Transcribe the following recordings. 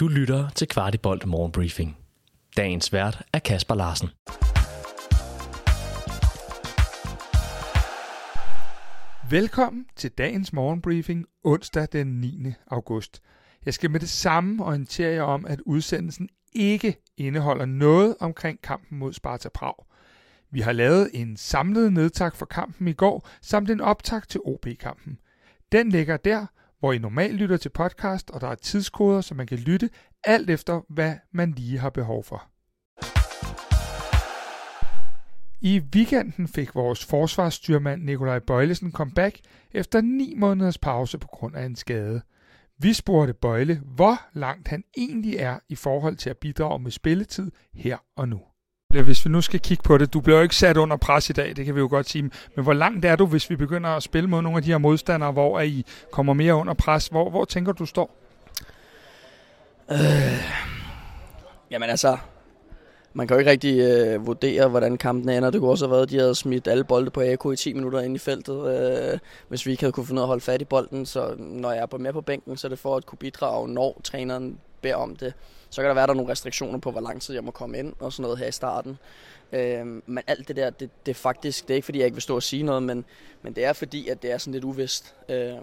Du lytter til Kvartibolt Morgenbriefing. Dagens vært er Kasper Larsen. Velkommen til dagens morgenbriefing onsdag den 9. august. Jeg skal med det samme orientere jer om, at udsendelsen ikke indeholder noget omkring kampen mod Sparta Prag. Vi har lavet en samlet nedtak for kampen i går, samt en optag til OB-kampen. Den ligger der, hvor I normalt lytter til podcast, og der er tidskoder, så man kan lytte alt efter, hvad man lige har behov for. I weekenden fik vores forsvarsstyrmand Nikolaj Bøjlesen comeback efter 9 måneders pause på grund af en skade. Vi spurgte Bøjle, hvor langt han egentlig er i forhold til at bidrage med spilletid her og nu. Hvis vi nu skal kigge på det, du bliver jo ikke sat under pres i dag, det kan vi jo godt sige, men hvor langt er du, hvis vi begynder at spille mod nogle af de her modstandere, hvor I kommer mere under pres? Hvor, hvor tænker du, står? Øh, jamen altså, man kan jo ikke rigtig øh, vurdere, hvordan kampen ender. Det kunne også have været, at de havde smidt alle bolde på AK i 10 minutter ind i feltet, øh, hvis vi ikke havde kunne finde ud af at holde fat i bolden. Så når jeg er på med på bænken, så er det for at kunne bidrage, når træneren beder om det. Så kan der være, der er nogle restriktioner på, hvor lang tid jeg må komme ind og sådan noget her i starten. Øh, men alt det der, det, det er faktisk, det er ikke fordi, jeg ikke vil stå og sige noget, men, men det er fordi, at det er sådan lidt uvist. Øh,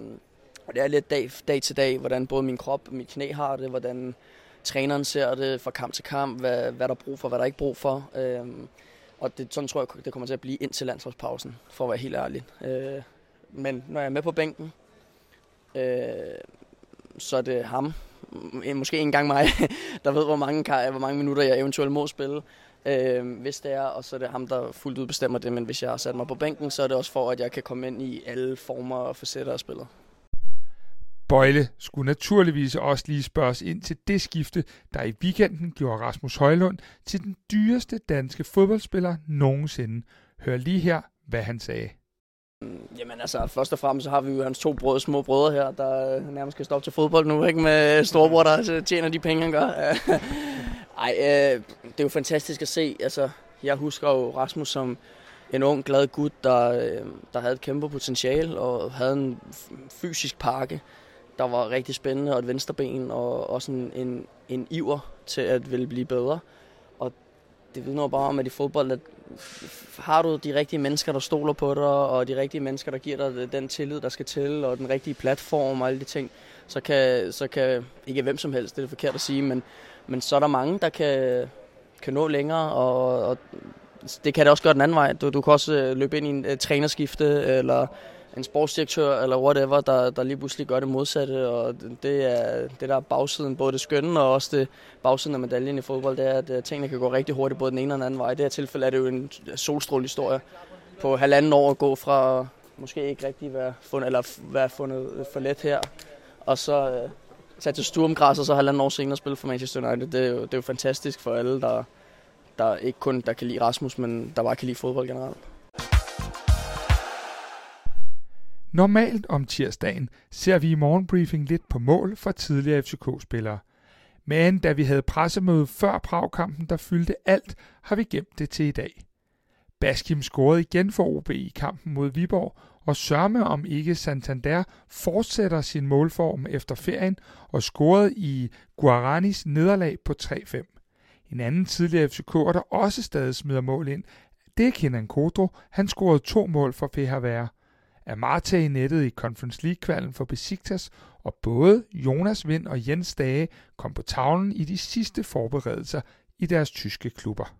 og det er lidt dag, dag til dag, hvordan både min krop og mit knæ har det, hvordan træneren ser det fra kamp til kamp, hvad, hvad der er brug for, hvad der er ikke brug for. Øh, og det, sådan tror jeg, det kommer til at blive indtil landsholdspausen, for at være helt ærlig. Øh, men når jeg er med på bænken, øh, så er det ham, måske en gang mig, der ved, hvor mange, hvor mange minutter jeg eventuelt må spille, øh, hvis det er, og så er det ham, der fuldt ud bestemmer det, men hvis jeg har sat mig på bænken, så er det også for, at jeg kan komme ind i alle former og facetter af spillet. Bøjle skulle naturligvis også lige spørges ind til det skifte, der i weekenden gjorde Rasmus Højlund til den dyreste danske fodboldspiller nogensinde. Hør lige her, hvad han sagde. Jamen altså, først og fremmest så har vi jo hans to brød, små brødre her, der øh, nærmest skal stoppe til fodbold nu, ikke? Med storebror, der øh, tjener de penge, han gør. Ej, øh, det er jo fantastisk at se. Altså, jeg husker jo Rasmus som en ung, glad gut, der, øh, der havde et kæmpe potentiale og havde en fysisk pakke, der var rigtig spændende, og et venstreben, og også en, en, en iver til at ville blive bedre. Og det vidner bare om, at i fodbold, at har du de rigtige mennesker, der stoler på dig, og de rigtige mennesker, der giver dig den tillid, der skal til, og den rigtige platform og alle de ting, så kan, så kan ikke hvem som helst, det er forkert at sige, men, men så er der mange, der kan, kan nå længere, og, og det kan det også gøre den anden vej. Du, du kan også øh, løbe ind i en uh, trænerskifte, eller en sportsdirektør eller whatever, der, der lige pludselig gør det modsatte, og det er det der er bagsiden, både det skønne og også det bagsiden af medaljen i fodbold, det er, at øh, tingene kan gå rigtig hurtigt, både den ene og den anden vej. I det her tilfælde er det jo en solstrålig historie på halvanden år at gå fra måske ikke rigtig være fundet, eller være fundet for let her, og så øh, tage til Sturmgræs, og så halvanden år senere spille for Manchester United. Det er jo, det er jo fantastisk for alle, der, der ikke kun der kan lide Rasmus, men der bare kan lide fodbold generelt. Normalt om tirsdagen ser vi i morgenbriefing lidt på mål for tidligere FCK-spillere. Men da vi havde pressemøde før Pragkampen, der fyldte alt, har vi gemt det til i dag. Baskim scorede igen for OB i kampen mod Viborg, og sørme om ikke Santander fortsætter sin målform efter ferien og scorede i Guaranis nederlag på 3-5. En anden tidligere FCK'er, der også stadig smider mål ind, det er Kenan Kodro. Han scorede to mål for PHVR. Amarte i nettet i Conference League-kvalen for Besiktas, og både Jonas Vind og Jens Dage kom på tavlen i de sidste forberedelser i deres tyske klubber.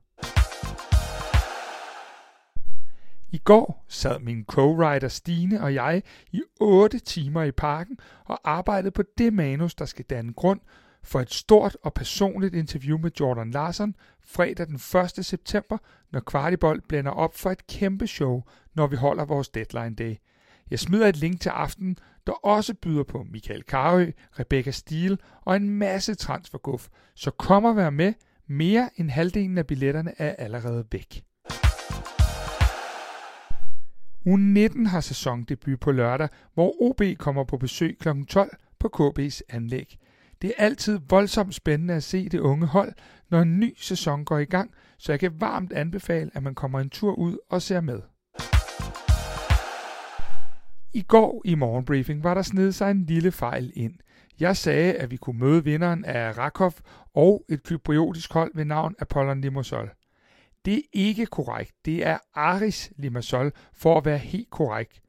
I går sad min co-writer Stine og jeg i 8 timer i parken og arbejdede på det manus, der skal danne grund for et stort og personligt interview med Jordan Larsen fredag den 1. september, når Kvartibold blænder op for et kæmpe show, når vi holder vores deadline day – jeg smider et link til aftenen, der også byder på Michael Karø, Rebecca Steele og en masse transferguf, så kom og vær med. Mere end halvdelen af billetterne er allerede væk. U 19 har sæsondebut på lørdag, hvor OB kommer på besøg kl. 12 på KB's anlæg. Det er altid voldsomt spændende at se det unge hold, når en ny sæson går i gang, så jeg kan varmt anbefale, at man kommer en tur ud og ser med. I går i morgenbriefing var der snedet sig en lille fejl ind. Jeg sagde, at vi kunne møde vinderen af Rakov og et kypriotisk hold ved navn Apollon Limassol. Det er ikke korrekt. Det er Aris Limassol for at være helt korrekt.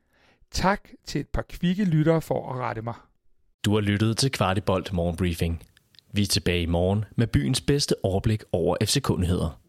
Tak til et par kvikke lyttere for at rette mig. Du har lyttet til Kvartibolt Morgenbriefing. Vi er tilbage i morgen med byens bedste overblik over FC-kundigheder.